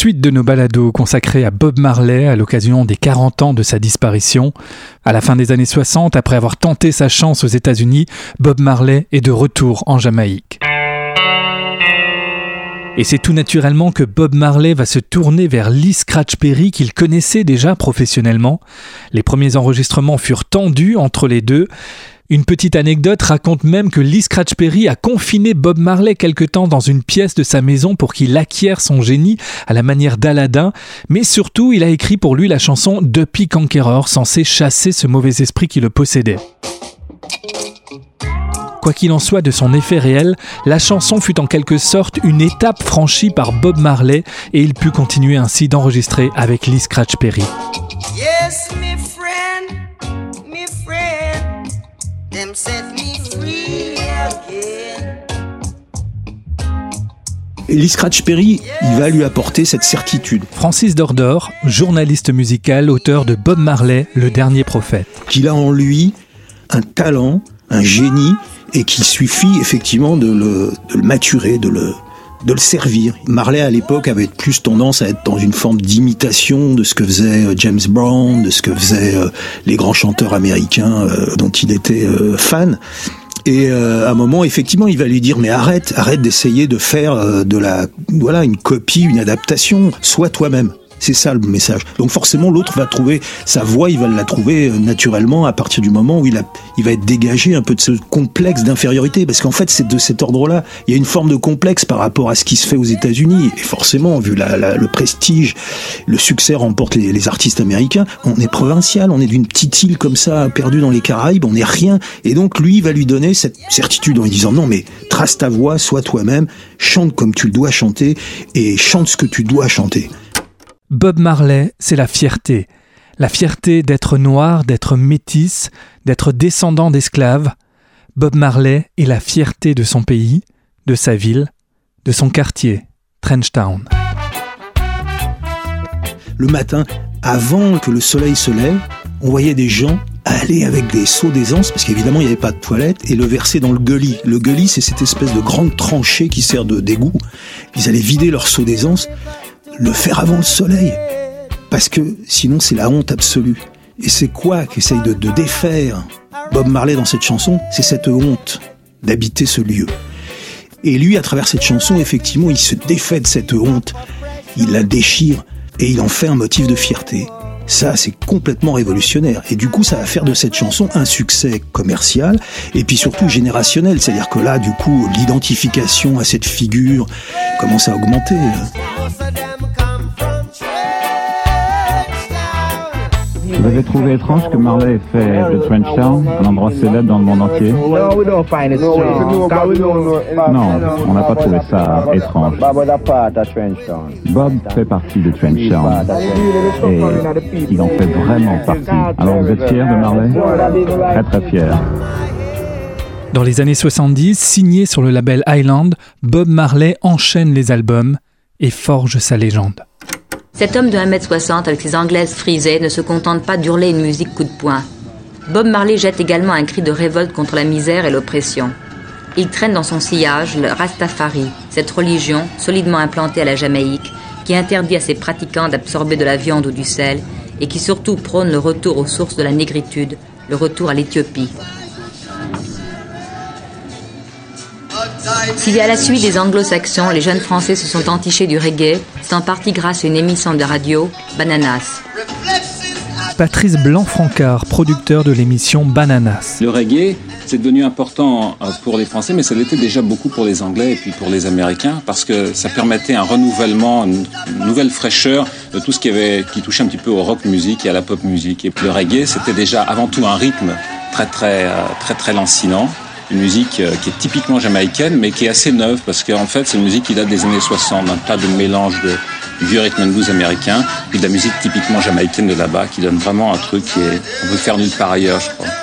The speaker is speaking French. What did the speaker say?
suite de nos balados consacrés à Bob Marley à l'occasion des 40 ans de sa disparition. À la fin des années 60, après avoir tenté sa chance aux États-Unis, Bob Marley est de retour en Jamaïque. Et c'est tout naturellement que Bob Marley va se tourner vers Lee Scratch Perry qu'il connaissait déjà professionnellement. Les premiers enregistrements furent tendus entre les deux. Une petite anecdote raconte même que Lee Scratch Perry a confiné Bob Marley quelque temps dans une pièce de sa maison pour qu'il acquiert son génie à la manière d'Aladin, mais surtout il a écrit pour lui la chanson Duppy Conqueror censée chasser ce mauvais esprit qui le possédait. Quoi qu'il en soit de son effet réel, la chanson fut en quelque sorte une étape franchie par Bob Marley et il put continuer ainsi d'enregistrer avec Lee Scratch Perry. Lee Scratch Perry, il va lui apporter cette certitude. Francis Dordor, journaliste musical, auteur de Bob Marley, le dernier prophète. Qu'il a en lui un talent, un génie et qu'il suffit effectivement de le, maturer, de le, de le servir. Marley à l'époque avait plus tendance à être dans une forme d'imitation de ce que faisait euh, James Brown, de ce que faisaient euh, les grands chanteurs américains euh, dont il était fan. Et à un moment, effectivement, il va lui dire mais arrête, arrête d'essayer de faire de la voilà une copie, une adaptation. Sois toi-même. C'est ça le message. Donc forcément, l'autre va trouver sa voix, il va la trouver euh, naturellement à partir du moment où il, a, il va être dégagé un peu de ce complexe d'infériorité. Parce qu'en fait, c'est de cet ordre-là. Il y a une forme de complexe par rapport à ce qui se fait aux États-Unis. Et forcément, vu la, le prestige, le succès remporte les, les artistes américains, on est provincial, on est d'une petite île comme ça, perdue dans les Caraïbes, on n'est rien. Et donc, lui, il va lui donner cette certitude en lui disant non, mais trace ta voix, sois toi-même, chante comme tu le dois chanter et chante ce que tu dois chanter. Bob Marley, c'est la fierté. La fierté d'être noir, d'être métis, d'être descendant d'esclaves. Bob Marley est la fierté de son pays, de sa ville, de son quartier, Trenchtown. Le matin, avant que le soleil se lève, on voyait des gens aller avec des seaux d'aisance, parce qu'évidemment il n'y avait pas de toilette, et le verser dans le gully. Le gully, c'est cette espèce de grande tranchée qui sert de d'égout. Ils allaient vider leur seau d'aisance le faire avant le soleil. Parce que sinon c'est la honte absolue. Et c'est quoi qu'essaye de, défaire Bob Marley dans cette chanson? C'est cette honte d'habiter ce lieu. Et lui, à travers cette chanson, effectivement, il se défait de cette honte, il la déchire et il en fait un motif de fierté. Ça, c'est complètement révolutionnaire. Et du coup, ça va faire de cette chanson un succès commercial et puis surtout générationnel. C'est-à-dire que là, du coup, l'identification à cette figure commence à augmenter. Vous avez trouvé étrange que Marley ait fait de Trenchtown un endroit célèbre dans le monde entier Non, on n'a pas trouvé ça étrange. Bob fait partie de Trenchtown et il en fait vraiment partie. Alors vous êtes fier de Marley? Très très fier. Dans les années 70, signé sur le label Island, Bob Marley enchaîne les albums et forge sa légende. Cet homme de 1m60 avec ses anglaises frisées ne se contente pas d'hurler une musique coup de poing. Bob Marley jette également un cri de révolte contre la misère et l'oppression. Il traîne dans son sillage le Rastafari, cette religion solidement implantée à la Jamaïque, qui interdit à ses pratiquants d'absorber de la viande ou du sel, et qui surtout prône le retour aux sources de la négritude, le retour à l'Éthiopie. Si à la suite des anglo-saxons, les jeunes Français se sont entichés du reggae, c'est en partie grâce à une émission de radio, Bananas. Patrice Blanc-Francard, producteur de l'émission Bananas. Le reggae, c'est devenu important euh, pour les Français, mais ça l'était déjà beaucoup pour les Anglais et puis pour les Américains, parce que ça permettait un renouvellement, une nouvelle fraîcheur de tout ce qui, avait, qui touchait un petit peu au rock music et à la pop music. Et puis le reggae, c'était déjà avant tout un rythme très très euh, très très lancinant une musique euh, qui est typiquement jamaïcaine, mais qui est assez neuve, parce qu'en fait, c'est une musique qui date des années 60, un tas de mélange de vieux rhythm and blues américain, puis de la musique typiquement jamaïcaine de là-bas, qui donne vraiment un truc qui est, on veut faire nulle part ailleurs, je crois.